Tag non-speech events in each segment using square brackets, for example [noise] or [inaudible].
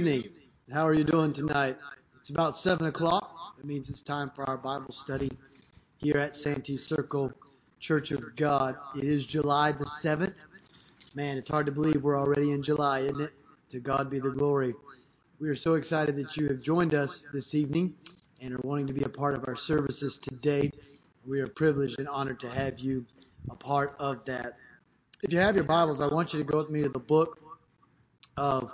evening. How are you doing tonight? It's about 7 o'clock. That means it's time for our Bible study here at Santee Circle Church of God. It is July the 7th. Man, it's hard to believe we're already in July, isn't it? To God be the glory. We are so excited that you have joined us this evening and are wanting to be a part of our services today. We are privileged and honored to have you a part of that. If you have your Bibles, I want you to go with me to the book of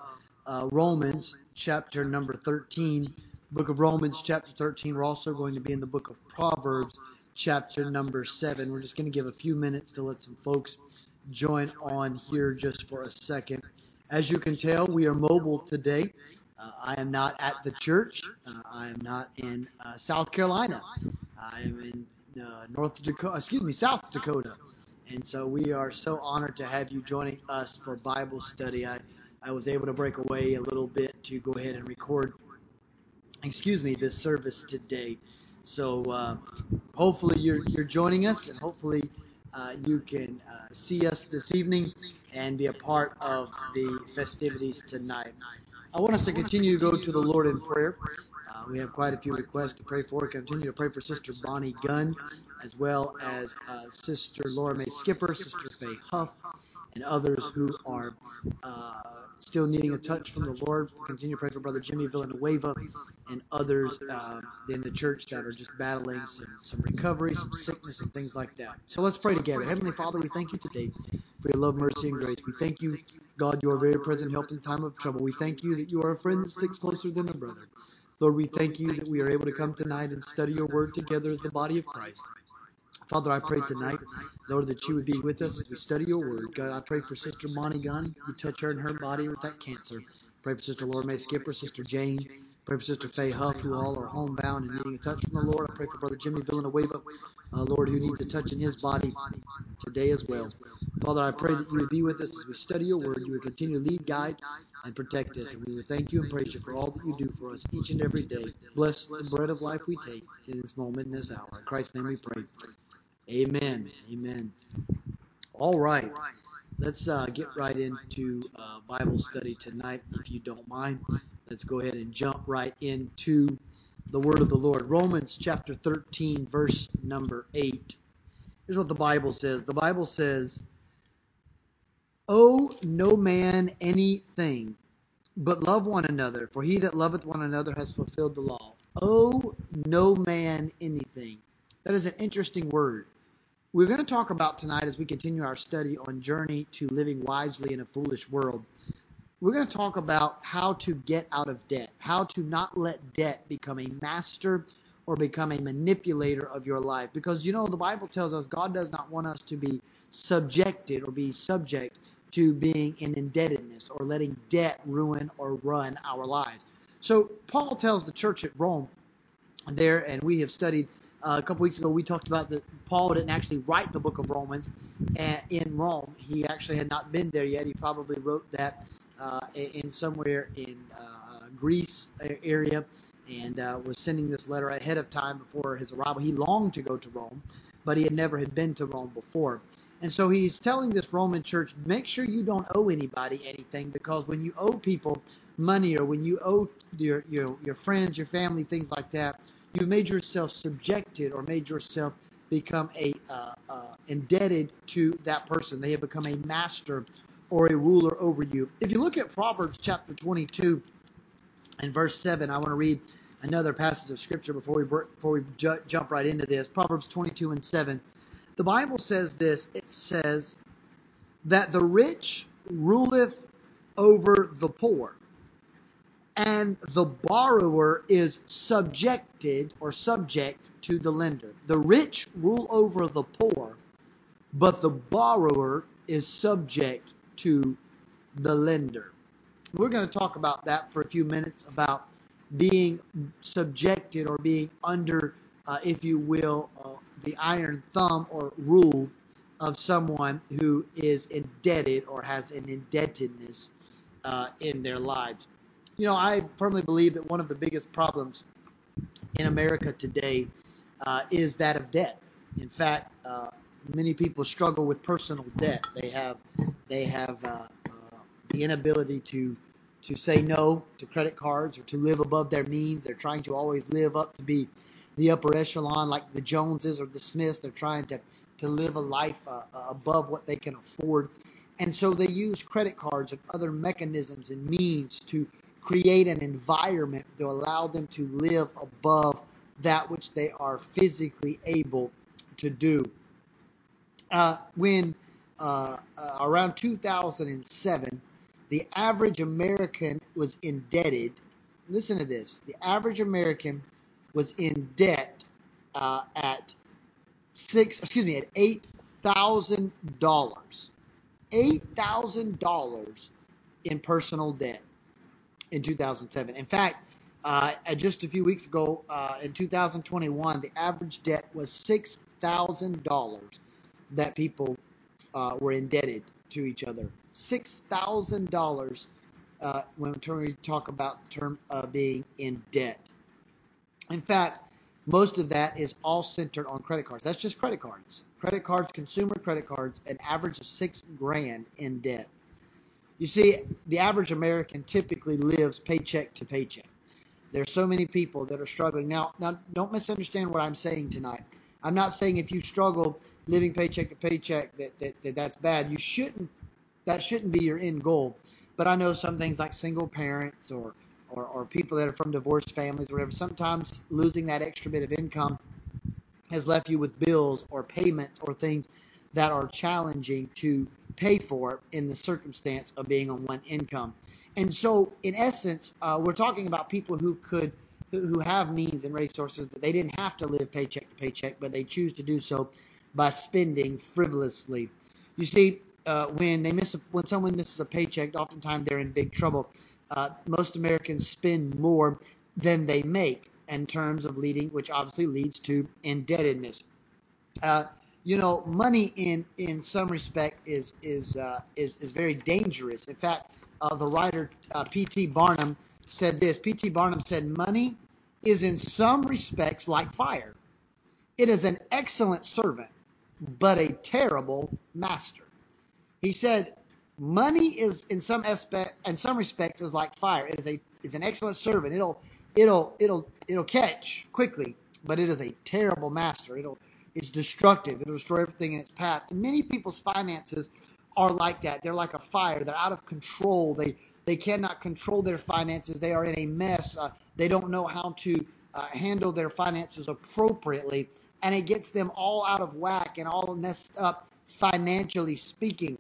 uh, Romans, chapter number 13. Book of Romans, chapter 13. We're also going to be in the book of Proverbs, chapter number 7. We're just going to give a few minutes to let some folks join on here just for a second. As you can tell, we are mobile today. Uh, I am not at the church. Uh, I am not in uh, South Carolina. I am in uh, North Dakota, excuse me, South Dakota. And so we are so honored to have you joining us for Bible study. I I was able to break away a little bit to go ahead and record, excuse me, this service today. So uh, hopefully you're you're joining us, and hopefully uh, you can uh, see us this evening and be a part of the festivities tonight. I want us to continue to go to the Lord in prayer. Uh, we have quite a few requests to pray for. Continue to pray for Sister Bonnie Gunn, as well as uh, Sister Laura Mae Skipper, Sister Faye Huff, and others who are uh, still needing a touch from the Lord. Continue to pray for Brother Jimmy Villanueva and others uh, in the church that are just battling some, some recovery, some sickness, and things like that. So let's pray together. Heavenly Father, we thank you today for your love, mercy, and grace. We thank you, God, you are very present help in time of trouble. We thank you that you are a friend that sticks closer than a brother. Lord, we thank you that we are able to come tonight and study your word together as the body of Christ. Father, I pray tonight, Lord, that you would be with us as we study your word. God, I pray for Sister Monty Gunn. You touch her in her body with that cancer. Pray for Sister Laura May Skipper, Sister Jane. Pray for Sister Faye Huff, who all are homebound and needing a touch from the Lord. I pray for Brother Jimmy Villanueva, uh, Lord, who needs a touch in his body today as well. Father, I pray that you would be with us as we study your word. You would continue to lead, guide, and protect us. And we would thank you and praise you for all that you do for us each and every day. Bless the bread of life we take in this moment, in this hour. In Christ's name we pray. Amen. Amen. All right. Let's uh, get right into uh, Bible study tonight, if you don't mind. Let's go ahead and jump right into the Word of the Lord. Romans chapter 13, verse number 8. Here's what the Bible says The Bible says, Owe no man anything, but love one another, for he that loveth one another has fulfilled the law. Owe no man anything. That is an interesting word. We're going to talk about tonight as we continue our study on Journey to Living Wisely in a Foolish World. We're going to talk about how to get out of debt, how to not let debt become a master or become a manipulator of your life. Because, you know, the Bible tells us God does not want us to be subjected or be subject to being in indebtedness or letting debt ruin or run our lives. So, Paul tells the church at Rome there, and we have studied uh, a couple weeks ago, we talked about that Paul didn't actually write the book of Romans in Rome. He actually had not been there yet. He probably wrote that uh, in somewhere in uh, Greece area and uh, was sending this letter ahead of time before his arrival. He longed to go to Rome, but he had never had been to Rome before. And so he's telling this Roman church, make sure you don't owe anybody anything because when you owe people money or when you owe your your, your friends, your family, things like that, You've made yourself subjected or made yourself become a uh, uh, indebted to that person. They have become a master or a ruler over you. If you look at Proverbs chapter 22 and verse 7, I want to read another passage of scripture before we before we ju- jump right into this. Proverbs 22 and 7. The Bible says this. It says that the rich ruleth over the poor, and the borrower is subjected or subject to the lender. The rich rule over the poor, but the borrower is subject to the lender. We're going to talk about that for a few minutes about being subjected or being under, uh, if you will, uh, the iron thumb or rule of someone who is indebted or has an indebtedness uh, in their lives. You know, I firmly believe that one of the biggest problems in America today uh, is that of debt. In fact, uh, many people struggle with personal debt. They have they have uh, uh the inability to to say no to credit cards or to live above their means. They're trying to always live up to be the upper echelon, like the Joneses or the Smiths. They're trying to to live a life uh, uh, above what they can afford. And so they use credit cards and other mechanisms and means to create an environment to allow them to live above that which they are physically able to do. Uh, when uh, uh, around 2007, the average American was indebted. Listen to this: the average American was in debt uh, at six, excuse me, at eight thousand dollars, eight thousand dollars in personal debt in 2007. In fact, uh, just a few weeks ago, uh, in 2021, the average debt was six thousand dollars that people uh, were indebted to each other. Six thousand uh, dollars when we talk about the term being in debt. In fact, most of that is all centered on credit cards. That's just credit cards. Credit cards, consumer credit cards, an average of six grand in debt. You see, the average American typically lives paycheck to paycheck. There's so many people that are struggling. Now, now don't misunderstand what I'm saying tonight. I'm not saying if you struggle living paycheck to paycheck that, that, that that's bad. You shouldn't that shouldn't be your end goal. But I know some things like single parents or or, or people that are from divorced families or whatever, sometimes losing that extra bit of income has left you with bills or payments or things that are challenging to pay for in the circumstance of being on one income. And so, in essence, uh, we're talking about people who could, who have means and resources that they didn't have to live paycheck to paycheck, but they choose to do so by spending frivolously. You see, uh, when they miss, a, when someone misses a paycheck, oftentimes they're in big trouble uh, most Americans spend more than they make in terms of leading, which obviously leads to indebtedness. Uh, you know, money in in some respect is is uh, is is very dangerous. In fact, uh, the writer uh, P.T. Barnum said this. P.T. Barnum said, "Money is in some respects like fire. It is an excellent servant, but a terrible master." He said, Money is in some aspect, in some respects, is like fire. It is a is an excellent servant. It'll it'll it'll it'll catch quickly, but it is a terrible master. It'll it's destructive. It'll destroy everything in its path. And many people's finances are like that. They're like a fire. They're out of control. They they cannot control their finances. They are in a mess. Uh, they don't know how to uh, handle their finances appropriately, and it gets them all out of whack and all messed up financially speaking.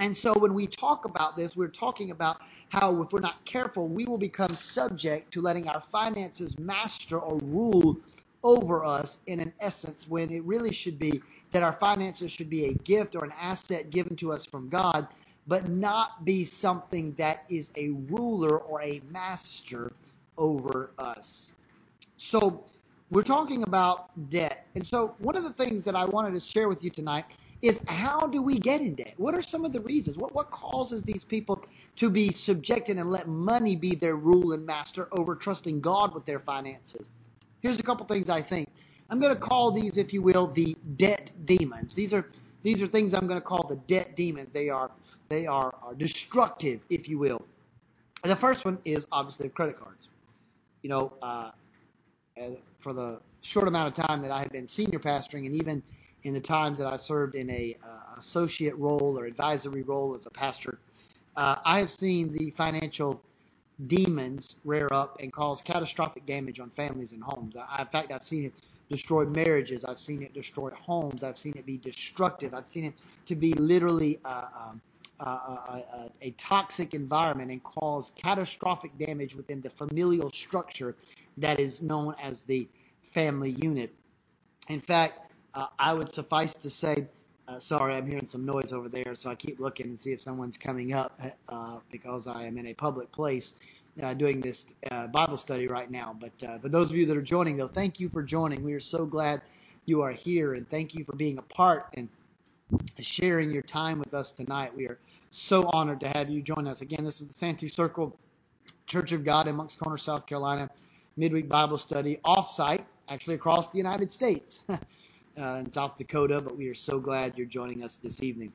And so when we talk about this, we're talking about how if we're not careful, we will become subject to letting our finances master or rule over us in an essence when it really should be that our finances should be a gift or an asset given to us from God, but not be something that is a ruler or a master over us. So we're talking about debt. And so one of the things that I wanted to share with you tonight is how do we get in debt? What are some of the reasons? What what causes these people to be subjected and let money be their rule and master over trusting God with their finances? Here's a couple things I think. I'm going to call these, if you will, the debt demons. These are these are things I'm going to call the debt demons. They are they are, are destructive, if you will. And the first one is obviously credit cards. You know, uh, for the short amount of time that I have been senior pastoring, and even in the times that I served in a uh, associate role or advisory role as a pastor, uh, I have seen the financial demons rear up and cause catastrophic damage on families and homes. I, in fact, I've seen it destroy marriages. I've seen it destroy homes. I've seen it be destructive. I've seen it to be literally uh, uh, uh, a toxic environment and cause catastrophic damage within the familial structure that is known as the family unit. In fact, I would suffice to say, uh, sorry, I'm hearing some noise over there, so I keep looking and see if someone's coming up uh, because I am in a public place uh, doing this uh, Bible study right now. But uh, but those of you that are joining, though, thank you for joining. We are so glad you are here, and thank you for being a part and sharing your time with us tonight. We are so honored to have you join us. Again, this is the Santee Circle Church of God in Moncks Corner, South Carolina, midweek Bible study offsite, actually across the United States. [laughs] uh, in South Dakota, but we are so glad you're joining us this evening.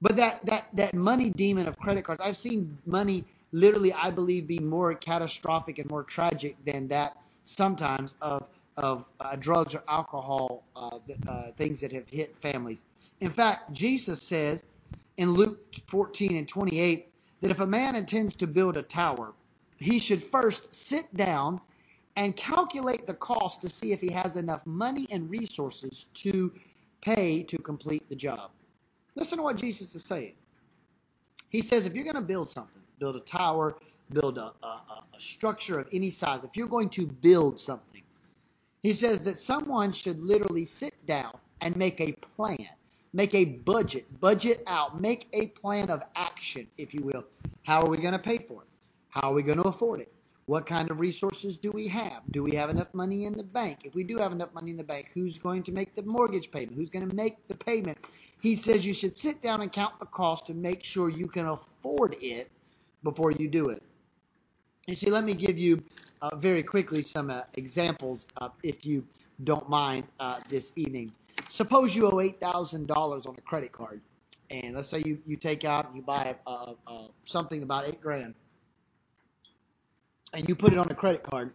But that that that money demon of credit cards, I've seen money literally, I believe, be more catastrophic and more tragic than that sometimes of of uh, drugs or alcohol uh, uh, things that have hit families. In fact, Jesus says in Luke 14 and 28 that if a man intends to build a tower, he should first sit down and calculate the cost to see if he has enough money and resources to pay to complete the job. Listen to what Jesus is saying. He says if you're going to build something, build a tower, build a, a, a structure of any size, if you're going to build something, he says that someone should literally sit down and make a plan, make a budget, budget out, make a plan of action, if you will. How are we going to pay for it? How are we going to afford it? What kind of resources do we have? Do we have enough money in the bank? If we do have enough money in the bank, who's going to make the mortgage payment? Who's going to make the payment? He says you should sit down and count the cost to make sure you can afford it before you do it. You see, let me give you uh, very quickly some uh, examples, uh, if you don't mind, uh, this evening. Suppose you owe $8,000 on a credit card, and let's say you, you take out and you buy something about eight grand and you put it on a credit card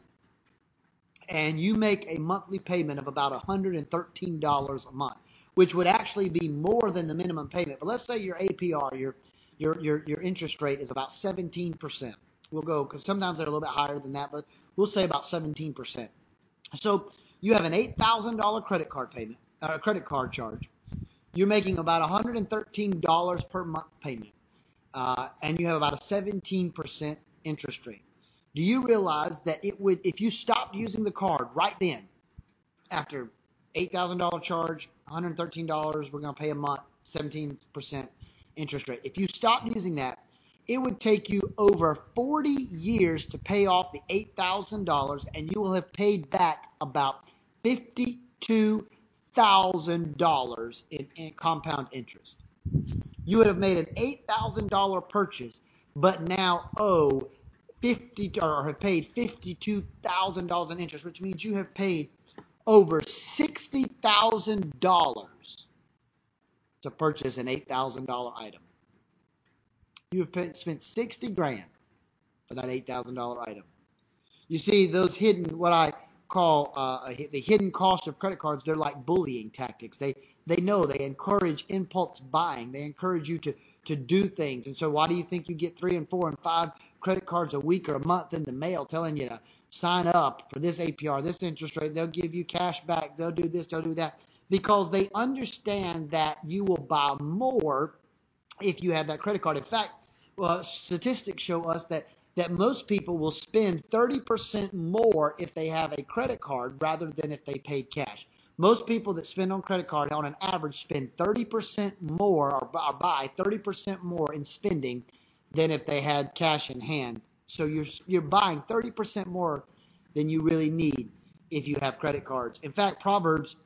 and you make a monthly payment of about $113 a month, which would actually be more than the minimum payment. But let's say your APR, your your your, your interest rate is about 17%. We'll go because sometimes they're a little bit higher than that, but we'll say about 17%. So you have an $8,000 credit card payment, a uh, credit card charge. You're making about $113 per month payment, uh, and you have about a 17% interest rate. Do you realize that it would, if you stopped using the card right then, after $8,000 charge, $113, we're going to pay a month, 17% interest rate. If you stopped using that, it would take you over 40 years to pay off the $8,000 and you will have paid back about $52,000 in, in compound interest. You would have made an $8,000 purchase, but now owe 50 or have paid $52,000 in interest, which means you have paid over $60,000 to purchase an $8,000 item. You have spent 60 grand for that $8,000 item. You see, those hidden, what I call uh, the hidden cost of credit cards, they're like bullying tactics. They they know they encourage impulse buying. They encourage you to to do things. And so, why do you think you get three and four and five credit cards a week or a month in the mail telling you to sign up for this APR, this interest rate. They'll give you cash back. They'll do this, they'll do that. Because they understand that you will buy more if you have that credit card. In fact, well, statistics show us that that most people will spend 30% more if they have a credit card rather than if they paid cash. Most people that spend on credit card on an average spend 30% more or buy 30% more in spending than if they had cash in hand. So you're you're buying 30% more than you really need if you have credit cards. In fact, Proverbs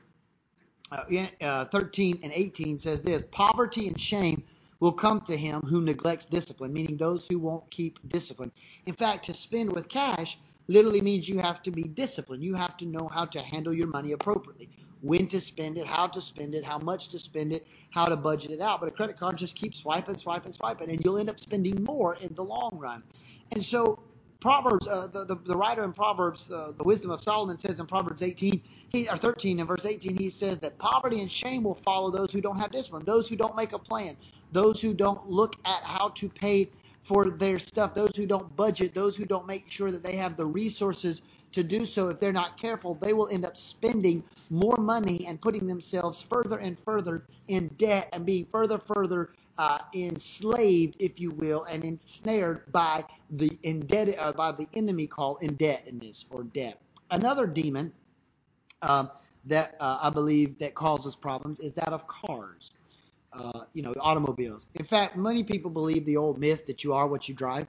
uh, uh, 13 and 18 says this: poverty and shame will come to him who neglects discipline, meaning those who won't keep discipline. In fact, to spend with cash literally means you have to be disciplined. You have to know how to handle your money appropriately when to spend it, how to spend it, how much to spend it, how to budget it out. But a credit card just keeps swiping, swiping, swiping, and you'll end up spending more in the long run. And so Proverbs, uh, the, the, the writer in Proverbs, uh, the wisdom of Solomon says in Proverbs 18, he, or 13 and verse 18, he says that poverty and shame will follow those who don't have discipline, those who don't make a plan, those who don't look at how to pay for their stuff, those who don't budget, those who don't make sure that they have the resources to do so, if they're not careful, they will end up spending more money and putting themselves further and further in debt and being further further uh, enslaved, if you will, and ensnared by the indebted uh, by the enemy called indebtedness or debt. Another demon uh, that I believe that causes problems is that of cars. Uh, you know, automobiles. In fact, many people believe the old myth that you are what you drive.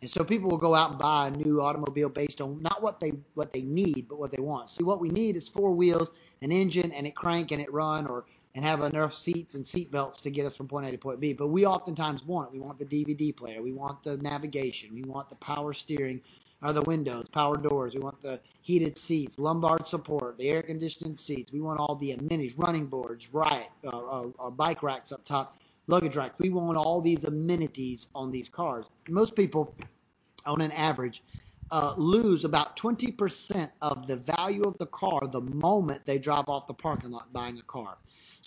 And so people will go out and buy a new automobile based on not what they what they need, but what they want. See, what we need is four wheels, an engine, and it crank and it run, or and have enough seats and seat belts to get us from point A to point B. But we oftentimes want it. We want the DVD player. We want the navigation. We want the power steering or the windows, power doors. We want the heated seats, lumbar support, the air conditioned seats. We want all the amenities, running boards, right, uh, uh, uh, bike racks up top. luggage racks. We want all these amenities on these cars. Most people, on an average, uh, lose about 20% of the value of the car the moment they drive off the parking lot buying a car.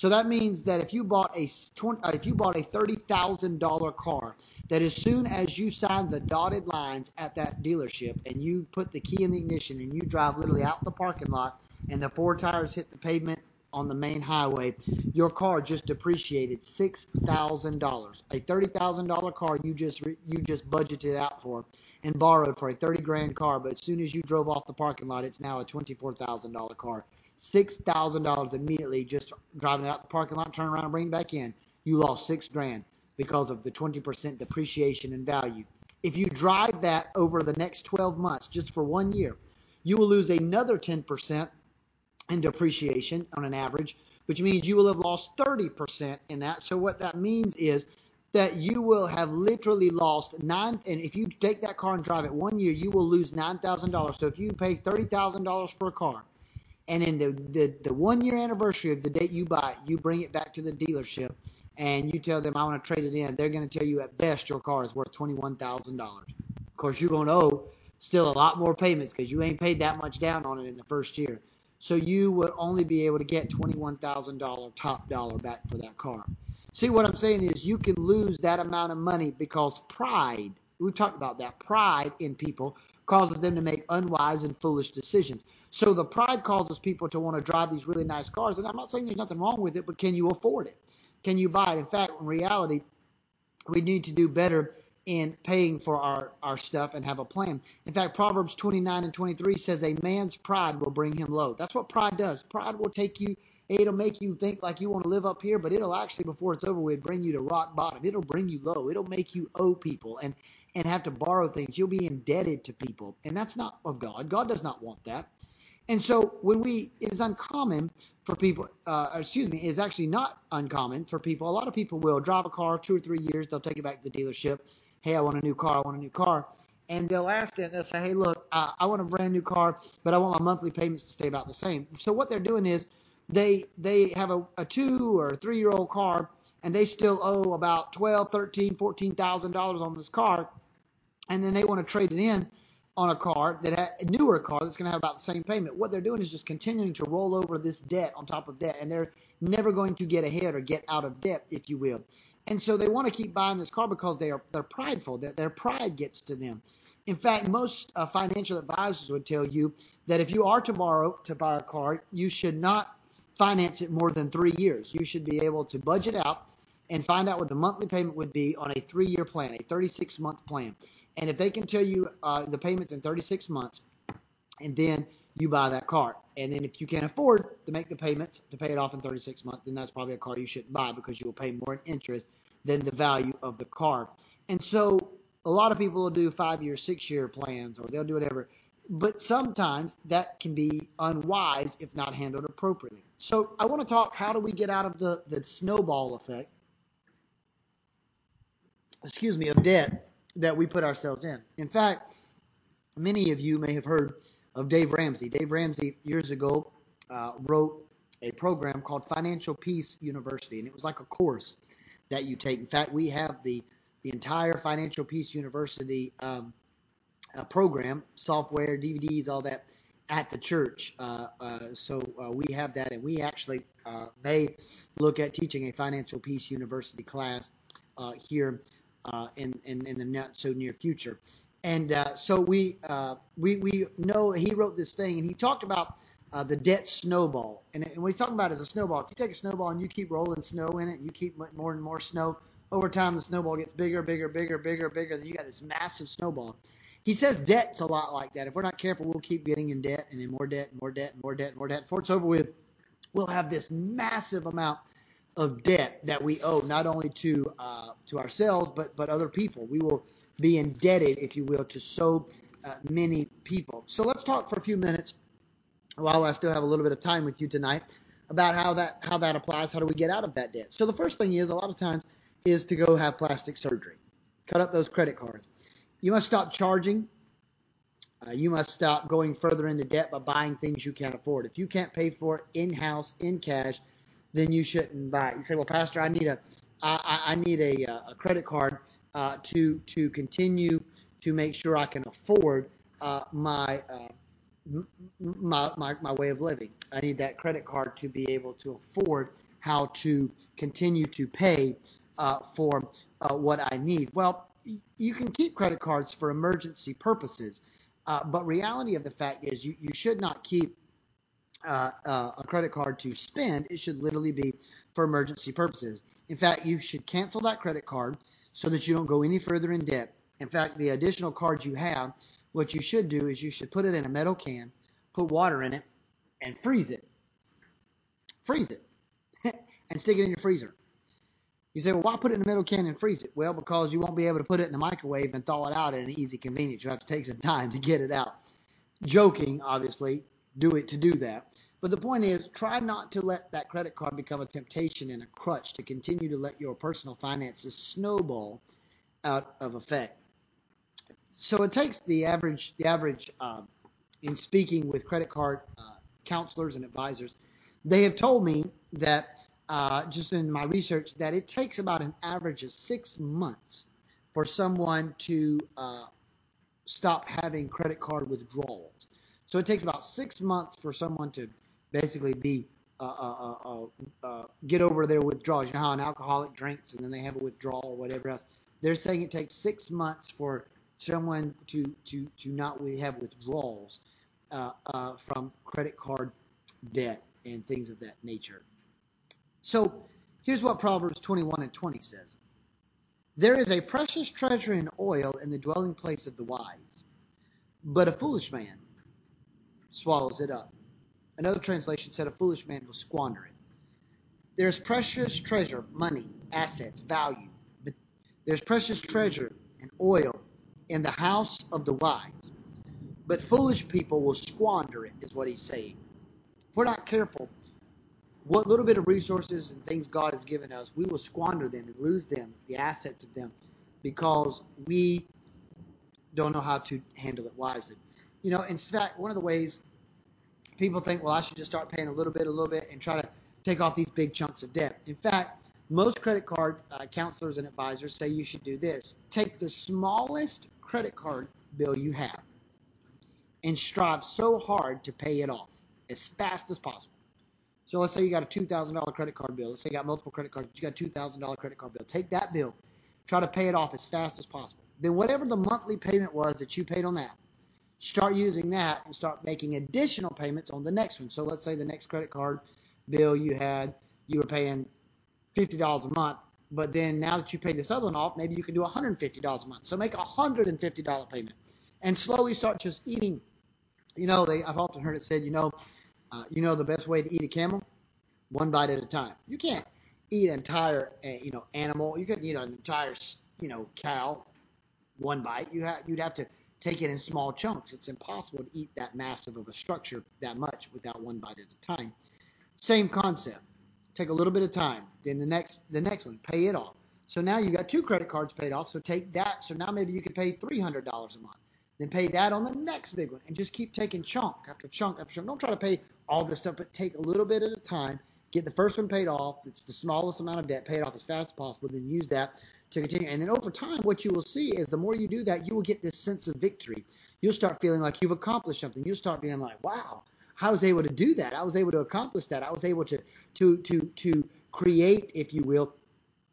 So that means that if you bought a 20, uh, if you bought a $30,000 car, that as soon as you sign the dotted lines at that dealership and you put the key in the ignition and you drive literally out the parking lot and the four tires hit the pavement on the main highway, your car just depreciated six thousand dollars. A thirty thousand dollar car you just you just budgeted out for and borrowed for a thirty grand car, but as soon as you drove off the parking lot, it's now a twenty four thousand dollar car. Six thousand dollars immediately just driving out the parking lot, turn around and bring it back in. You lost six grand because of the twenty percent depreciation in value. If you drive that over the next twelve months, just for one year, you will lose another ten percent in depreciation on an average, which means you will have lost 30% in that. So what that means is that you will have literally lost nine. And if you take that car and drive it one year, you will lose nine thousand dollars. So if you pay thirty thousand dollars for a car, and in the, the the one year anniversary of the date you buy it, you bring it back to the dealership, and you tell them I want to trade it in. They're going to tell you at best your car is worth twenty one thousand dollars. Of course, you're going to owe still a lot more payments because you ain't paid that much down on it in the first year. So you would only be able to get $21,000 top dollar back for that car. See, what I'm saying is you can lose that amount of money because pride, we've talked about that, pride in people causes them to make unwise and foolish decisions. So the pride causes people to want to drive these really nice cars. And I'm not saying there's nothing wrong with it, but can you afford it? Can you buy it? In fact, in reality, we need to do better in paying for our, our stuff and have a plan. In fact, Proverbs 29 and 23 says a man's pride will bring him low. That's what pride does. Pride will take you, it'll make you think like you want to live up here, but it'll actually, before it's over with, bring you to rock bottom. It'll bring you low. It'll make you owe people and, and have to borrow things. You'll be indebted to people. And that's not of God. God does not want that. And so when we, it is uncommon for people, uh, excuse me, it's actually not uncommon for people. A lot of people will drive a car two or three years, they'll take it back to the dealership hey, I want a new car, I want a new car. And they'll ask it, they'll say, hey, look, uh, I want a brand new car, but I want my monthly payments to stay about the same. So what they're doing is they they have a, a two or three year old car and they still owe about twelve, thirteen, fourteen thousand dollars on this car, and then they want to trade it in on a car that ha- a newer car that's going to have about the same payment. What they're doing is just continuing to roll over this debt on top of debt, and they're never going to get ahead or get out of debt, if you will. And so they want to keep buying this car because they are they're prideful. That their pride gets to them. In fact, most uh, financial advisors would tell you that if you are to borrow to buy a car, you should not finance it more than three years. You should be able to budget out and find out what the monthly payment would be on a three-year plan, a 36-month plan. And if they can tell you uh, the payments in 36 months, and then you buy that car. And then if you can't afford to make the payments to pay it off in 36 months, then that's probably a car you shouldn't buy because you will pay more in interest than the value of the car. And so a lot of people will do five year, six year plans or they'll do whatever. But sometimes that can be unwise if not handled appropriately. So I want to talk how do we get out of the, the snowball effect, excuse me, of debt that we put ourselves in. In fact, many of you may have heard of Dave Ramsey. Dave Ramsey years ago uh, wrote a program called Financial Peace University, and it was like a course that you take. In fact, we have the the entire Financial Peace University um, uh, program, software, DVDs, all that at the church. Uh, uh, so uh, we have that, and we actually uh, may look at teaching a Financial Peace University class uh, here in, in in the not so near future. And uh, so we, uh, we we know he wrote this thing, and he talked about uh, the debt snowball. And, and what he's talking about is a snowball. If you take a snowball and you keep rolling snow in it, and you keep more and more snow, over time the snowball gets bigger, bigger, bigger, bigger, bigger. Then you got this massive snowball. He says debt's a lot like that. If we're not careful, we'll keep getting in debt and in more debt, and more debt, and more debt, and more debt. Before it's over with, we'll have this massive amount of debt that we owe not only to uh, to ourselves but but other people. We will be indebted, if you will, to so uh, many people. So let's talk for a few minutes while I still have a little bit of time with you tonight about how that how that applies. How do we get out of that debt? So the first thing is a lot of times is to go have plastic surgery, cut up those credit cards. You must stop charging. Uh, you must stop going further into debt by buying things you can't afford. If you can't pay for it in house in cash, then you shouldn't buy it. You say, well, Pastor, I need a I, I need a, a credit card uh, to to continue to make sure I can afford uh, my, uh, my my my way of living. I need that credit card to be able to afford how to continue to pay uh, for uh, what I need. Well, you can keep credit cards for emergency purposes, uh, but reality of the fact is you, you should not keep uh, uh, a credit card to spend. It should literally be for emergency purposes. In fact, you should cancel that credit card so that you don't go any further in debt. In fact, the additional cards you have, what you should do is you should put it in a metal can, put water in it, and freeze it. Freeze it. [laughs] and stick it in your freezer. You say, well, why put it in a metal can and freeze it? Well, because you won't be able to put it in the microwave and thaw it out at an easy convenience. You have to take some time to get it out. Joking, obviously, do it to do that. But the point is, try not to let that credit card become a temptation and a crutch to continue to let your personal finances snowball out of effect. So it takes the average, the average, uh, in speaking with credit card uh, counselors and advisors, they have told me that uh, just in my research that it takes about an average of six months for someone to uh, stop having credit card withdrawals. So it takes about six months for someone to basically be uh, uh, uh, uh, get over their withdrawals. You know how an alcoholic drinks and then they have a withdrawal or whatever else. They're saying it takes six months for someone to to to not have withdrawals from credit card debt and things of that nature. So here's what Proverbs 21 and 20 says. There is a precious treasure in oil in the dwelling place of the wise, but a foolish man swallows it up. Another translation said a foolish man will squander it. There's precious treasure, money, assets, value. But there's precious treasure and oil in the house of the wise. But foolish people will squander it, is what he's saying. If we're not careful, what little bit of resources and things God has given us, we will squander them and lose them, the assets of them, because we don't know how to handle it wisely. You know, in fact, one of the ways people think, well, I should just start paying a little bit, a little bit, and try to take off these big chunks of debt. In fact, most credit card uh, counselors and advisors say you should do this. Take the smallest credit card bill you have and strive so hard to pay it off as fast as possible. So let's say you got a $2,000 credit card bill. Let's say you got multiple credit cards, you got a $2,000 credit card bill. Take that bill, try to pay it off as fast as possible. Then whatever the monthly payment was that you paid on that, start using that and start making additional payments on the next one. So let's say the next credit card bill you had, you were paying $50 a month, but then now that you paid this other one off, maybe you can do $150 a month. So make a $150 payment and slowly start just eating. You know, they, I've often heard it said, you know, uh, you know the best way to eat a camel? One bite at a time. You can't eat an entire, uh, you know, animal. You couldn't eat an entire, you know, cow one bite. You have, you'd have to take it in small chunks. It's impossible to eat that massive of a structure that much without one bite at a time. Same concept. Take a little bit of time. Then the next the next one, pay it off. So now you got two credit cards paid off. So take that. So now maybe you can pay three hundred dollars a month. Then pay that on the next big one, and just keep taking chunk after chunk after chunk. Don't try to pay all this stuff, but take a little bit at a time. Get the first one paid off. It's the smallest amount of debt. Pay it off as fast as possible. Then use that to continue. And then over time, what you will see is the more you do that, you will get this sense of victory. You'll start feeling like you've accomplished something. You'll start being like, wow, I was able to do that. I was able to accomplish that. I was able to to to to create, if you will,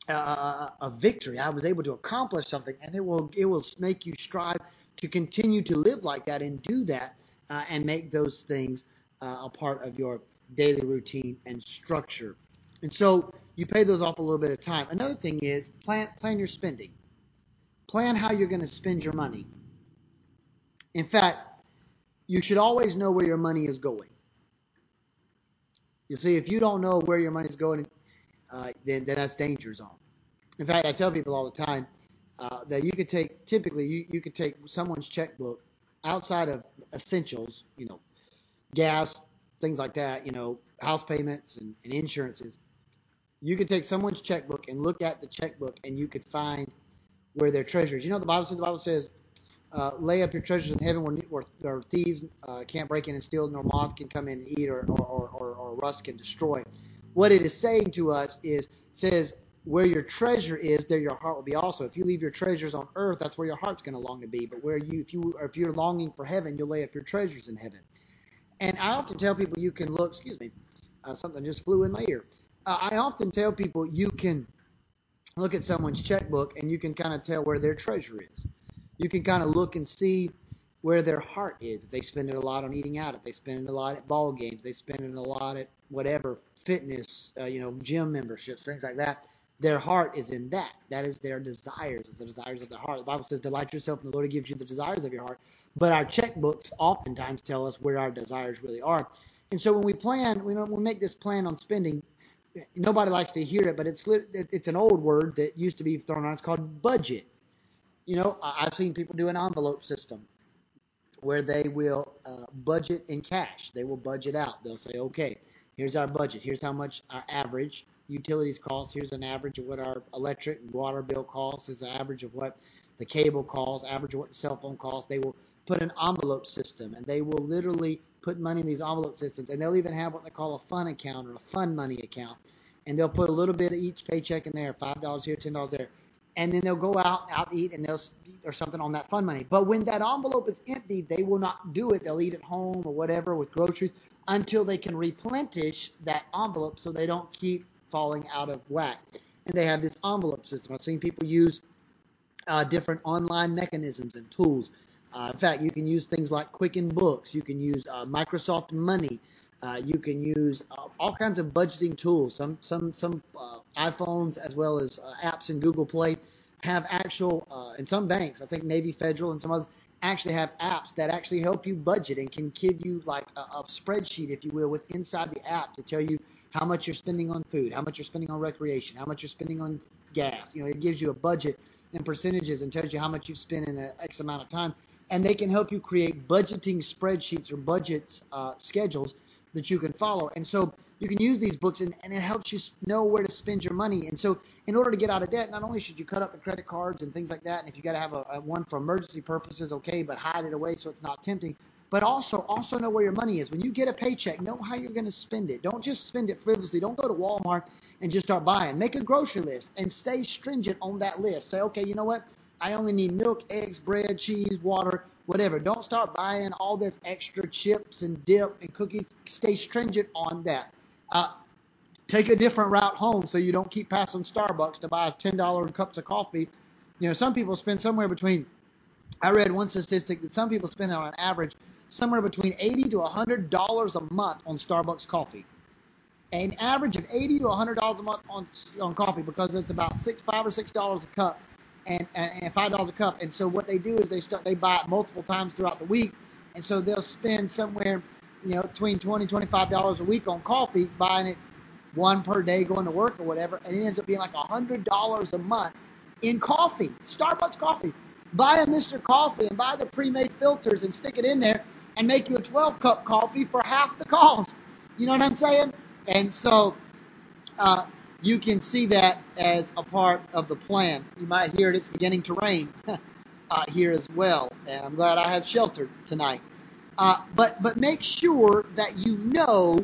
uh, a victory. I was able to accomplish something, and it will it will make you strive to continue to live like that and do that uh, and make those things uh, a part of your daily routine and structure. And so you pay those off a little bit of time. Another thing is plan plan your spending. Plan how you're going to spend your money. In fact, you should always know where your money is going. You see, if you don't know where your money is going, uh, then, then that's danger zone. In fact, I tell people all the time uh, that you could take, typically, you, you could take someone's checkbook outside of essentials, you know, gas, things like that, you know, house payments and, and insurances, you could take someone's checkbook and look at the checkbook and you could find where their treasures. You know, the Bible says the Bible says, uh, lay up your treasures in heaven where, where, where thieves uh, can't break in and steal, nor moth can come in and eat, or, or, or, or, rust can destroy. What it is saying to us is says where your treasure is, there your heart will be also. If you leave your treasures on earth, that's where your heart's going to long to be. But where you, if you, if you're longing for heaven, you'll lay up your treasures in heaven. And I often tell people you can look. Excuse me, uh, something just flew in my ear. Uh, I often tell people you can look at someone's checkbook and you can kind of tell where their treasure is. You can kind of look and see where their heart is. If they spend it a lot on eating out, if they spend it a lot at ball games, they spend it a lot at whatever fitness, uh, you know, gym memberships, things like that. Their heart is in that. That is their desires, the desires of their heart. The Bible says, "Delight yourself in the Lord; He gives you the desires of your heart." But our checkbooks oftentimes tell us where our desires really are. And so when we plan, we we make this plan on spending. Nobody likes to hear it, but it's it's an old word that used to be thrown around. It's called budget. You know, I've seen people do an envelope system where they will uh, budget in cash. They will budget out. They'll say, okay, here's our budget. Here's how much our average utilities cost. Here's an average of what our electric and water bill costs. Here's an average of what the cable costs, average of what the cell phone costs. They will put an envelope system and they will literally put money in these envelope systems and they'll even have what they call a fun account or a fun money account. And they'll put a little bit of each paycheck in there, $5 here, $10 there and then they'll go out out eat and they'll eat or something on that fun money. But when that envelope is empty, they will not do it. They'll eat at home or whatever with groceries until they can replenish that envelope so they don't keep falling out of whack. And they have this envelope system. I've seen people use uh, different online mechanisms and tools. Uh, in fact, you can use things like Quicken Books. You can use uh, Microsoft Money. Uh, you can use uh, all kinds of budgeting tools. Some some some uh, iPhones as well as uh, apps in Google Play have actual, and some banks, I think Navy Federal and some others, actually have apps that actually help you budget and can give you like a, a spreadsheet, if you will, with inside the app to tell you how much you're spending on food, how much you're spending on recreation, how much you're spending on gas. You know, it gives you a budget and percentages and tells you how much you've spent in an X amount of time. And they can help you create budgeting spreadsheets or budgets uh, schedules that you can follow. And so you can use these books and, and it helps you know where to spend your money. And so in order to get out of debt, not only should you cut up the credit cards and things like that, and if you got to have a, a one for emergency purposes, okay, but hide it away so it's not tempting. But also, also know where your money is. When you get a paycheck, know how you're going to spend it. Don't just spend it frivolously. Don't go to Walmart and just start buying. Make a grocery list and stay stringent on that list. Say, okay, you know what? I only need milk, eggs, bread, cheese, water, whatever. Don't start buying all this extra chips and dip and cookies. Stay stringent on that. Uh, take a different route home so you don't keep passing Starbucks to buy $10 cups of coffee. You know, some people spend somewhere between, I read one statistic that some people spend on an average somewhere between 80 to $100 a month on Starbucks coffee. An average of 80 to $100 a month on, on coffee because it's about six, five or six dollars a cup and, and, five dollars a cup. And so what they do is they start they buy it multiple times throughout the week, and so they'll spend somewhere you know between 20 25 dollars a week on coffee, buying it one per day going to work or whatever, and it ends up being like a hundred dollars a month in coffee, Starbucks coffee. Buy a Mr. Coffee and buy the pre-made filters and stick it in there and make you a 12 cup coffee for half the cost. You know what I'm saying? And so uh, you can see that as a part of the plan. You might hear it, it's beginning to rain [laughs] uh, here as well. And I'm glad I have shelter tonight. Uh, but, but make sure that you know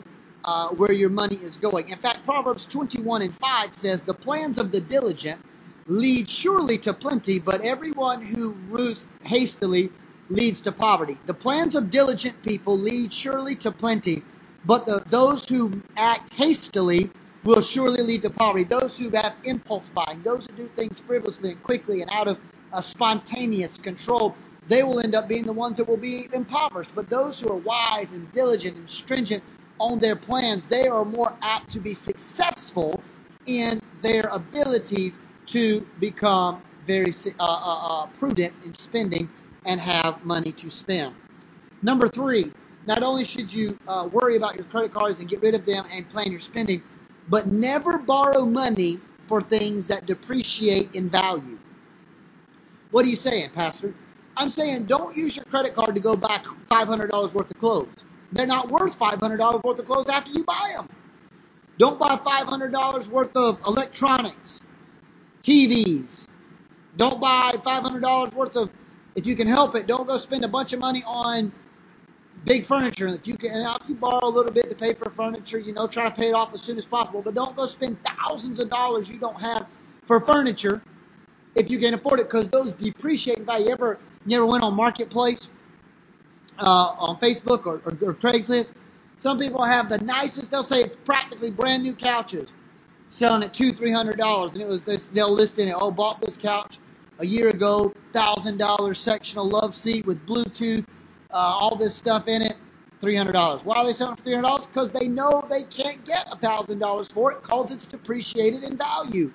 uh, where your money is going. In fact, Proverbs 21 and 5 says, The plans of the diligent lead surely to plenty, but everyone who rules hastily leads to poverty. The plans of diligent people lead surely to plenty, but the, those who act hastily will surely lead to poverty. Those who have impulse buying, those who do things frivolously and quickly and out of spontaneous control, they will end up being the ones that will be impoverished. But those who are wise and diligent and stringent on their plans, they are more apt to be successful in their abilities to become very uh, uh, uh, prudent in spending and have money to spend. Number three, not only should you uh, worry about your credit cards and get rid of them and plan your spending, but never borrow money for things that depreciate in value. What are you saying, Pastor? I'm saying don't use your credit card to go buy $500 worth of clothes. They're not worth $500 worth of clothes after you buy them. Don't buy $500 worth of electronics, TVs. Don't buy $500 worth of, if you can help it, don't go spend a bunch of money on big furniture. And If you can, and if you borrow a little bit to pay for furniture, you know, try to pay it off as soon as possible. But don't go spend thousands of dollars you don't have for furniture if you can afford it, because those depreciate in value. You ever, you ever went on Marketplace uh, on Facebook or, or, or Craigslist? Some people have the nicest. They'll say it's practically brand new couches, selling at two, three hundred dollars, and it was this, they'll list in it. Oh, bought this couch a year ago, thousand dollars sectional love seat with Bluetooth, uh, all this stuff in it, three hundred dollars. Why are they selling for three hundred dollars? Because they know they can't get a thousand dollars for it, because it's depreciated in value.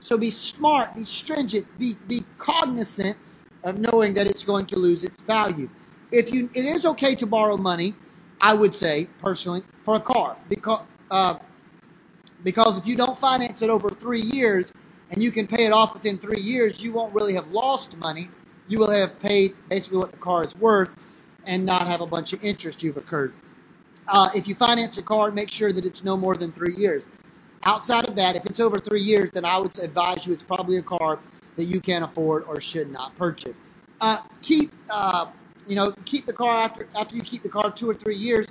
So be smart, be stringent, be be cognizant of knowing that it's going to lose its value. If you, it is okay to borrow money, I would say personally, for a car because uh, because if you don't finance it over three years and you can pay it off within three years, you won't really have lost money. You will have paid basically what the car is worth and not have a bunch of interest you've incurred. Uh, if you finance a car, make sure that it's no more than three years. Outside of that, if it's over three years, then I would advise you it's probably a car that you can't afford or should not purchase. Uh, keep, uh, you know, keep the car after after you keep the car two or three years.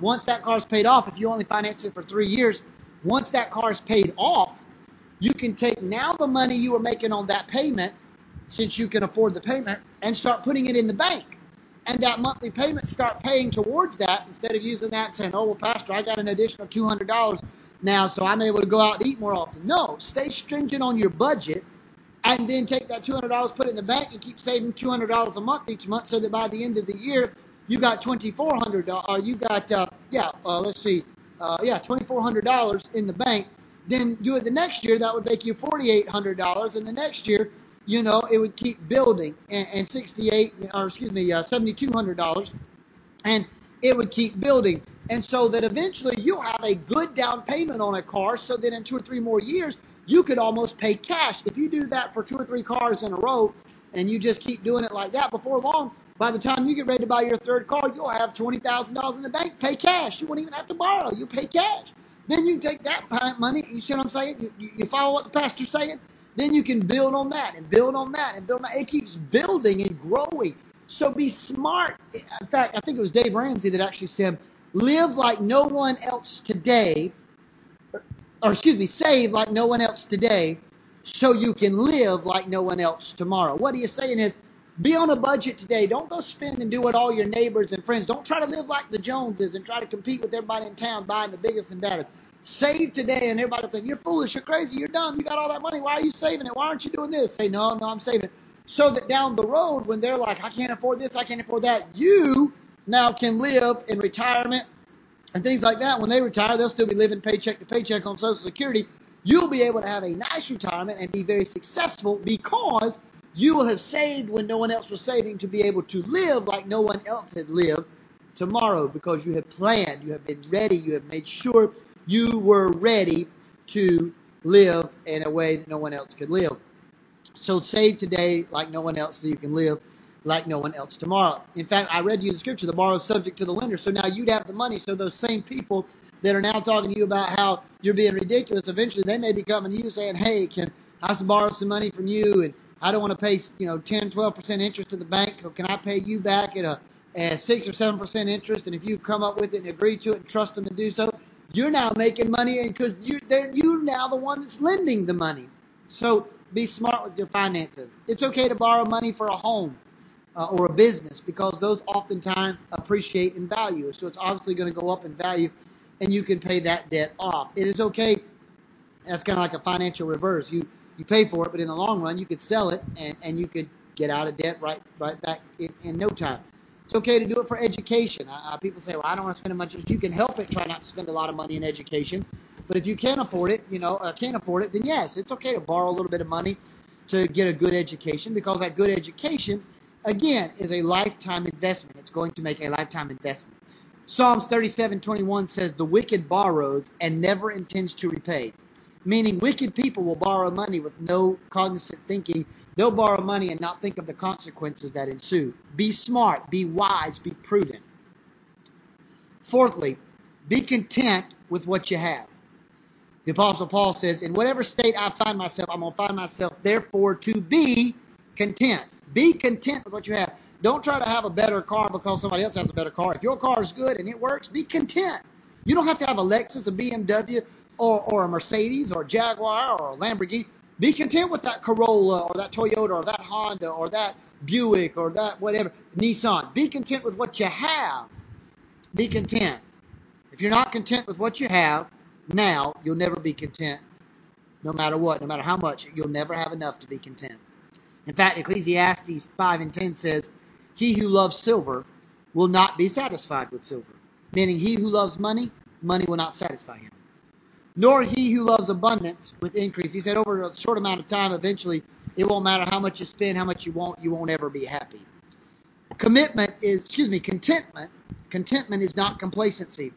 Once that car is paid off, if you only finance it for three years, once that car is paid off, you can take now the money you were making on that payment, since you can afford the payment, and start putting it in the bank. And that monthly payment start paying towards that instead of using that and saying, oh, well, Pastor, I got an additional $200 now, so I'm able to go out and eat more often. No, stay stringent on your budget and then take that $200, put it in the bank, and keep saving $200 a month each month so that by the end of the year, you got $2,400, or uh, you got, uh, yeah, uh, let's see, uh, yeah, $2,400 in the bank. Then do it the next year, that would make you $4,800, and the next year, you know, it would keep building, and, and 68, or excuse me, uh, $7,200, and it would keep building. And so that eventually you'll have a good down payment on a car so that in two or three more years, you could almost pay cash. If you do that for two or three cars in a row and you just keep doing it like that, before long, by the time you get ready to buy your third car, you'll have $20,000 in the bank. Pay cash. You won't even have to borrow. You pay cash. Then you take that money, you see what I'm saying? You, you follow what the pastor's saying? Then you can build on that and build on that and build on that. It keeps building and growing. So be smart. In fact, I think it was Dave Ramsey that actually said, live like no one else today, or, or excuse me, save like no one else today, so you can live like no one else tomorrow. What he is saying is, be on a budget today. Don't go spend and do what all your neighbors and friends. Don't try to live like the Joneses and try to compete with everybody in town buying the biggest and baddest. Save today, and everybody will think you're foolish, you're crazy, you're dumb, you got all that money. Why are you saving it? Why aren't you doing this? Say no, no, I'm saving it. So that down the road, when they're like, I can't afford this, I can't afford that, you now can live in retirement and things like that. When they retire, they'll still be living paycheck to paycheck on Social Security. You'll be able to have a nice retirement and be very successful because you will have saved when no one else was saving to be able to live like no one else had lived tomorrow because you have planned, you have been ready, you have made sure you were ready to live in a way that no one else could live. So save today like no one else so you can live like no one else tomorrow. In fact, I read you the scripture, the borrow is subject to the lender. So now you'd have the money. So those same people that are now talking to you about how you're being ridiculous, eventually they may be coming to you saying, hey, can I borrow some money from you? And I don't want to pay, you know, 10, 12% interest to the bank. Can I pay you back at a, a 6 or 7% interest? And if you come up with it and agree to it and trust them to do so, you're now making money because you, they're, you're now the one that's lending the money. So be smart with your finances. It's okay to borrow money for a home uh, or a business because those oftentimes appreciate in value. So it's obviously going to go up in value and you can pay that debt off. It is okay. That's kind of like a financial reverse. You you pay for it, but in the long run, you could sell it and, and you could get out of debt right right back in, in no time. It's okay to do it for education. Uh, people say, well, I don't want to spend a much. If you can help it, try not to spend a lot of money in education. But if you can't afford it, you know, uh, can't afford it, then yes, it's okay to borrow a little bit of money to get a good education because that good education, again, is a lifetime investment. It's going to make a lifetime investment. Psalms 37:21 says, "The wicked borrows and never intends to repay." Meaning, wicked people will borrow money with no cognizant thinking. They'll borrow money and not think of the consequences that ensue. Be smart, be wise, be prudent. Fourthly, be content with what you have. The Apostle Paul says, In whatever state I find myself, I'm going to find myself, therefore, to be content. Be content with what you have. Don't try to have a better car because somebody else has a better car. If your car is good and it works, be content. You don't have to have a Lexus, a BMW, or, or a Mercedes, or a Jaguar, or a Lamborghini. Be content with that Corolla, or that Toyota, or that Honda, or that Buick, or that whatever, Nissan. Be content with what you have. Be content. If you're not content with what you have now, you'll never be content no matter what, no matter how much. You'll never have enough to be content. In fact, Ecclesiastes 5 and 10 says, He who loves silver will not be satisfied with silver. Meaning, he who loves money, money will not satisfy him. Nor he who loves abundance with increase. He said, over a short amount of time, eventually, it won't matter how much you spend, how much you want, you won't ever be happy. Commitment is, excuse me, contentment. Contentment is not complacency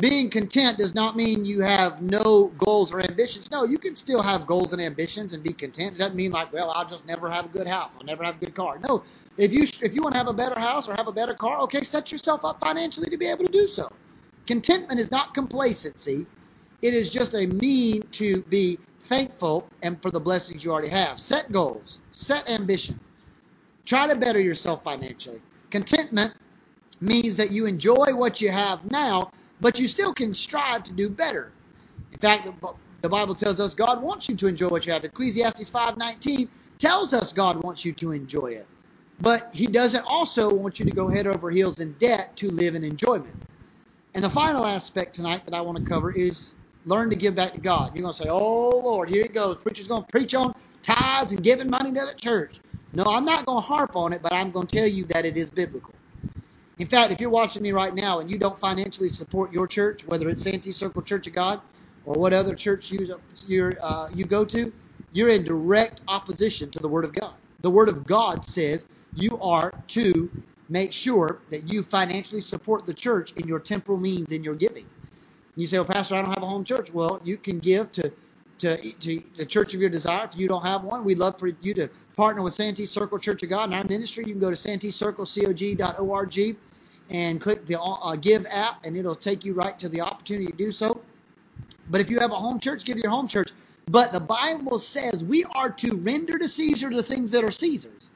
being content does not mean you have no goals or ambitions. No, you can still have goals and ambitions and be content. It doesn't mean like, well, I'll just never have a good house. I'll never have a good car. No, if you if you want to have a better house or have a better car, okay, set yourself up financially to be able to do so. Contentment is not complacency. It is just a mean to be thankful and for the blessings you already have. Set goals, set ambition. Try to better yourself financially. Contentment means that you enjoy what you have now but you still can strive to do better. In fact, the Bible tells us God wants you to enjoy what you have. Ecclesiastes 5:19 tells us God wants you to enjoy it. But he doesn't also want you to go head over heels in debt to live in enjoyment. And the final aspect tonight that I want to cover is learn to give back to God. You're going to say, oh, Lord, here it goes. Preacher's going to preach on tithes and giving money to the church. No, I'm not going to harp on it, but I'm going to tell you that it is biblical. In fact, if you're watching me right now and you don't financially support your church, whether it's Santee Circle Church of God or what other church you uh, you go to, you're in direct opposition to the Word of God. The Word of God says you are to make sure that you financially support the church in your temporal means in your giving. You say, well, Pastor, I don't have a home church. Well, you can give to, to, to the church of your desire. If you don't have one, we'd love for you to partner with Santee Circle Church of God in our ministry. You can go to santeecirclecog.org and click the uh, Give app, and it'll take you right to the opportunity to do so. But if you have a home church, give your home church. But the Bible says we are to render to Caesar the things that are Caesar's,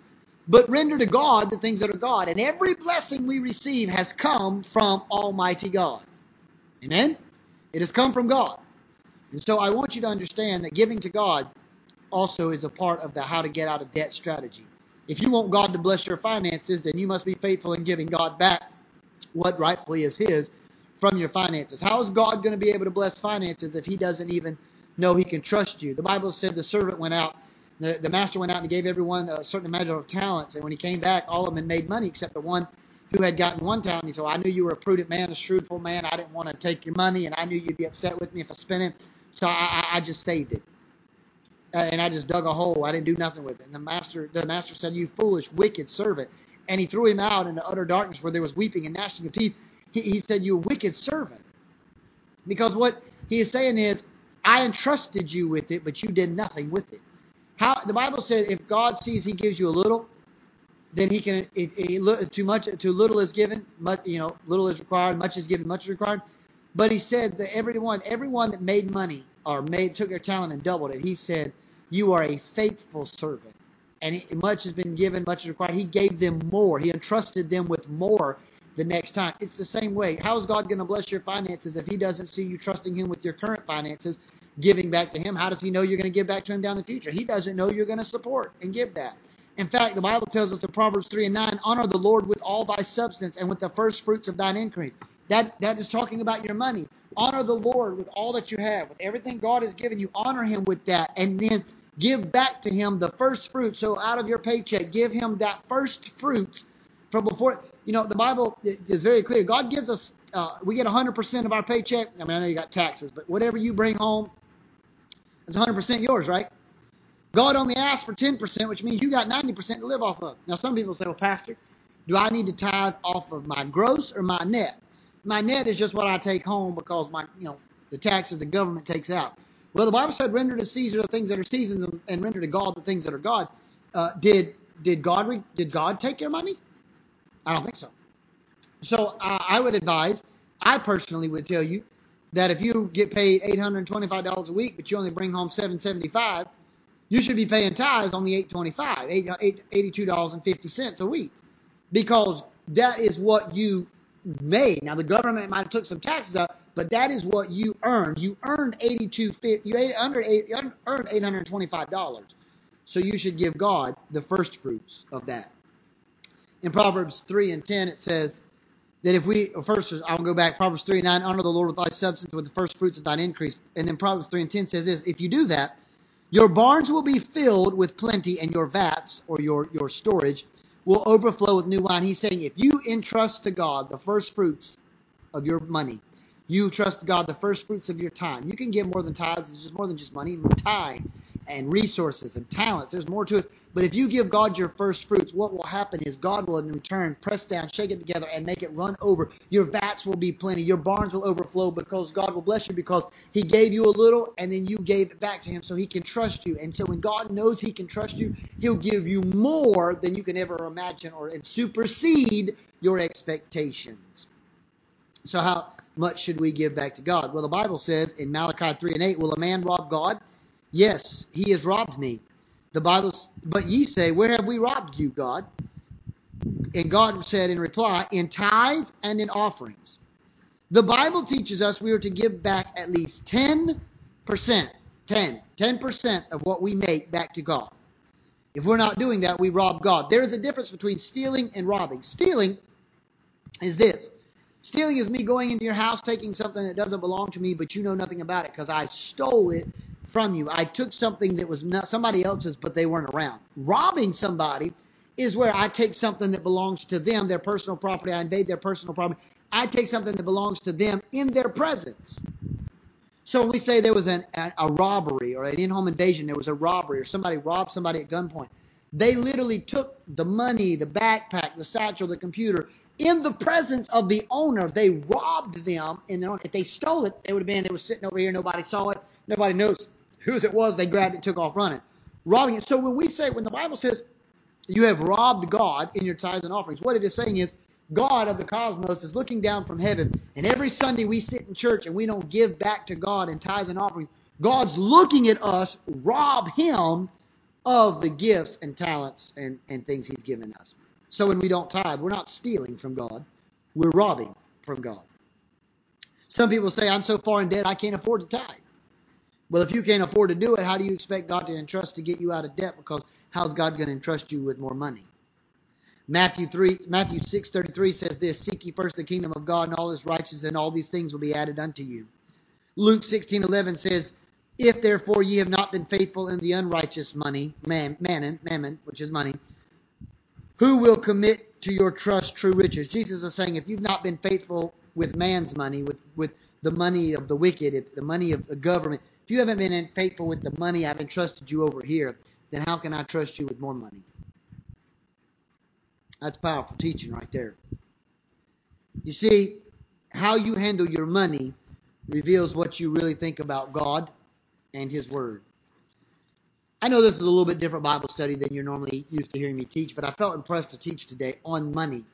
but render to God the things that are God. And every blessing we receive has come from Almighty God. Amen? It has come from God. And so I want you to understand that giving to God also is a part of the how to get out of debt strategy. If you want God to bless your finances, then you must be faithful in giving God back what rightfully is his from your finances. How is God going to be able to bless finances if he doesn't even know he can trust you? The Bible said the servant went out, the, the master went out and gave everyone a certain amount of talents. And when he came back, all of them made money except the one who had gotten one talent. He said, well, I knew you were a prudent man, a shrewdful man. I didn't want to take your money, and I knew you'd be upset with me if I spent it. So I, I just saved it. Uh, and I just dug a hole. I didn't do nothing with it. And the master, the master said, "You foolish, wicked servant and he threw him out into utter darkness where there was weeping and gnashing of teeth. He, he said, You wicked servant. Because what he is saying is, I entrusted you with it, but you did nothing with it. How the Bible said, if God sees He gives you a little, then He can. If, if too much, too little is given. Much, you know, little is required. Much is given. Much is required. But He said that everyone, everyone that made money or made took their talent and doubled it, He said, you are a faithful servant and much has been given, much is required. He gave them more. He entrusted them with more the next time. It's the same way. How is God going to bless your finances if He doesn't see you trusting Him with your current finances, giving back to Him? How does He know you're going to give back to Him down the future? He doesn't know you're going to support and give that. In fact, the Bible tells us in Proverbs 3 and 9, honor the Lord with all thy substance and with the first fruits of thine increase. That, that is talking about your money. Honor the Lord with all that you have, with everything God has given you. Honor Him with that. And then give back to him the first fruit. So out of your paycheck, give him that first fruits from before. You know, the Bible is very clear. God gives us, uh, we get 100% of our paycheck. I mean, I know you got taxes, but whatever you bring home is 100% yours, right? God only asks for 10%, which means you got 90% to live off of. Now, some people say, well, Pastor, do I need to tithe off of my gross or my net? My net is just what I take home because my, you know, the taxes the government takes out. Well, the Bible said, "Render to Caesar the things that are Caesar's, and render to God the things that are God." Uh, did did God re- did God take your money? I don't think so. So uh, I would advise, I personally would tell you that if you get paid $825 a week, but you only bring home 775, you should be paying tithes on the 825, $82.50 a week. because that is what you made. Now the government might have took some taxes out, but that is what you earned. You earned 82 you earned 825 dollars. So you should give God the first fruits of that. In Proverbs 3 and 10 it says that if we first I'll go back Proverbs 3 and 9 honor the Lord with thy substance with the first fruits of thine increase. And then Proverbs 3 and 10 says this, if you do that, your barns will be filled with plenty and your vats or your your storage will overflow with new wine. He's saying if you entrust to God the first fruits of your money, you trust God the first fruits of your time. You can give more than tithes. It's just more than just money. Time and resources and talents. There's more to it. But if you give God your first fruits, what will happen is God will in return press down, shake it together, and make it run over. Your vats will be plenty. Your barns will overflow because God will bless you because He gave you a little and then you gave it back to Him so He can trust you. And so when God knows He can trust you, He'll give you more than you can ever imagine or and supersede your expectations. So how much should we give back to God? Well, the Bible says in Malachi 3 and 8, will a man rob God? Yes, he has robbed me. The Bible, but ye say, Where have we robbed you, God? And God said in reply, In tithes and in offerings. The Bible teaches us we are to give back at least 10%, 10, 10% of what we make back to God. If we're not doing that, we rob God. There is a difference between stealing and robbing. Stealing is this. Stealing is me going into your house, taking something that doesn't belong to me, but you know nothing about it because I stole it from you. I took something that was not somebody else's, but they weren't around. Robbing somebody is where I take something that belongs to them, their personal property. I invade their personal property. I take something that belongs to them in their presence. So when we say there was an, a, a robbery or an in-home invasion, there was a robbery or somebody robbed somebody at gunpoint. They literally took the money, the backpack, the satchel, the computer in the presence of the owner. They robbed them, and if they stole it, they would have been. They were sitting over here. Nobody saw it. Nobody knows whose it was, they grabbed it took off running. Robbing it. So when we say, when the Bible says you have robbed God in your tithes and offerings, what it is saying is God of the cosmos is looking down from heaven, and every Sunday we sit in church and we don't give back to God in tithes and offerings. God's looking at us, rob Him of the gifts and talents and, and things He's given us. So when we don't tithe, we're not stealing from God, we're robbing from God. Some people say, I'm so far in debt I can't afford to tithe. Well, if you can't afford to do it, how do you expect God to entrust to get you out of debt? Because how's God going to entrust you with more money? Matthew three, Matthew six thirty three says this: Seek ye first the kingdom of God and all His righteousness, and all these things will be added unto you. Luke sixteen eleven says, If therefore ye have not been faithful in the unrighteous money, man, mammon, mammon, which is money, who will commit to your trust true riches? Jesus is saying, if you've not been faithful with man's money, with with the money of the wicked, if the money of the government, if you haven't been faithful with the money I've entrusted you over here, then how can I trust you with more money? That's powerful teaching right there. You see, how you handle your money reveals what you really think about God and His Word. I know this is a little bit different Bible study than you're normally used to hearing me teach, but I felt impressed to teach today on money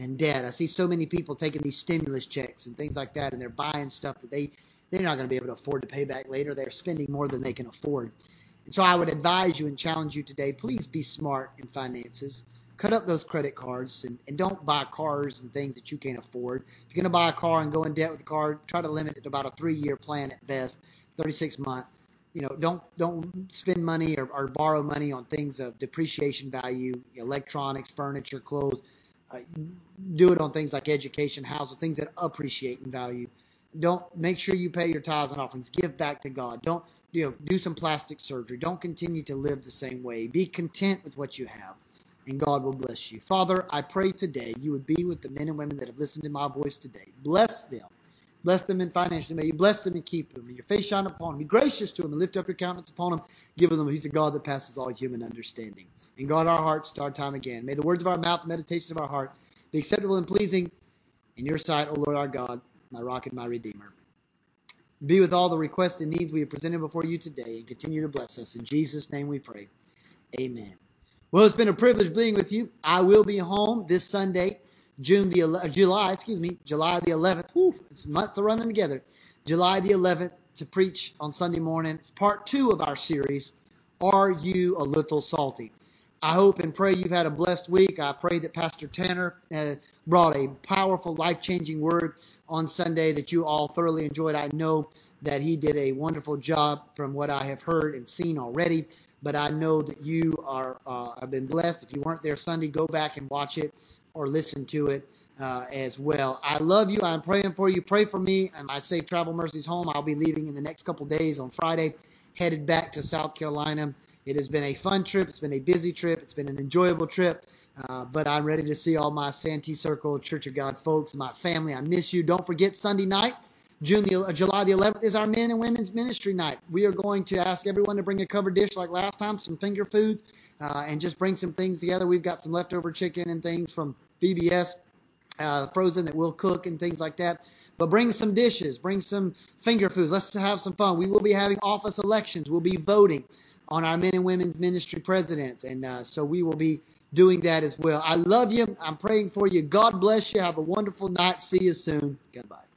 and debt. I see so many people taking these stimulus checks and things like that, and they're buying stuff that they they're not going to be able to afford to pay back later. They're spending more than they can afford. And so I would advise you and challenge you today, please be smart in finances. Cut up those credit cards and, and don't buy cars and things that you can't afford. If you're going to buy a car and go in debt with the car, try to limit it to about a three year plan at best, 36 month. You know, don't don't spend money or, or borrow money on things of depreciation value, electronics, furniture, clothes. Uh, do it on things like education, houses, things that appreciate in value. Don't make sure you pay your tithes and offerings. Give back to God. Don't you know do some plastic surgery. Don't continue to live the same way. Be content with what you have, and God will bless you. Father, I pray today you would be with the men and women that have listened to my voice today. Bless them. Bless them in financially. May you bless them and keep them. May your face shine upon them. Be gracious to them and lift up your countenance upon them. Give them. He's a God that passes all human understanding. And guard our hearts to our time again. May the words of our mouth, the meditations of our heart, be acceptable and pleasing in your sight, O Lord our God my rock and my redeemer. Be with all the requests and needs we have presented before you today and continue to bless us. In Jesus' name we pray. Amen. Well, it's been a privilege being with you. I will be home this Sunday, June the uh, July, excuse me, July the 11th. Whew, months are running together. July the 11th to preach on Sunday morning. It's part two of our series, Are You a Little Salty? I hope and pray you've had a blessed week. I pray that Pastor Tanner uh, brought a powerful, life changing word on Sunday that you all thoroughly enjoyed. I know that he did a wonderful job from what I have heard and seen already, but I know that you are uh, have been blessed. If you weren't there Sunday, go back and watch it or listen to it uh, as well. I love you. I'm praying for you. Pray for me and my safe travel mercies home. I'll be leaving in the next couple days on Friday, headed back to South Carolina. It has been a fun trip. It's been a busy trip. It's been an enjoyable trip. Uh, but I'm ready to see all my Santee Circle Church of God folks, my family. I miss you. Don't forget Sunday night, June the, uh, July the 11th is our men and women's ministry night. We are going to ask everyone to bring a covered dish like last time, some finger foods, uh, and just bring some things together. We've got some leftover chicken and things from VBS uh, frozen that we'll cook and things like that. But bring some dishes, bring some finger foods. Let's have some fun. We will be having office elections. We'll be voting on our men and women's ministry presidents. And uh, so we will be doing that as well. I love you. I'm praying for you. God bless you. Have a wonderful night. See you soon. Goodbye.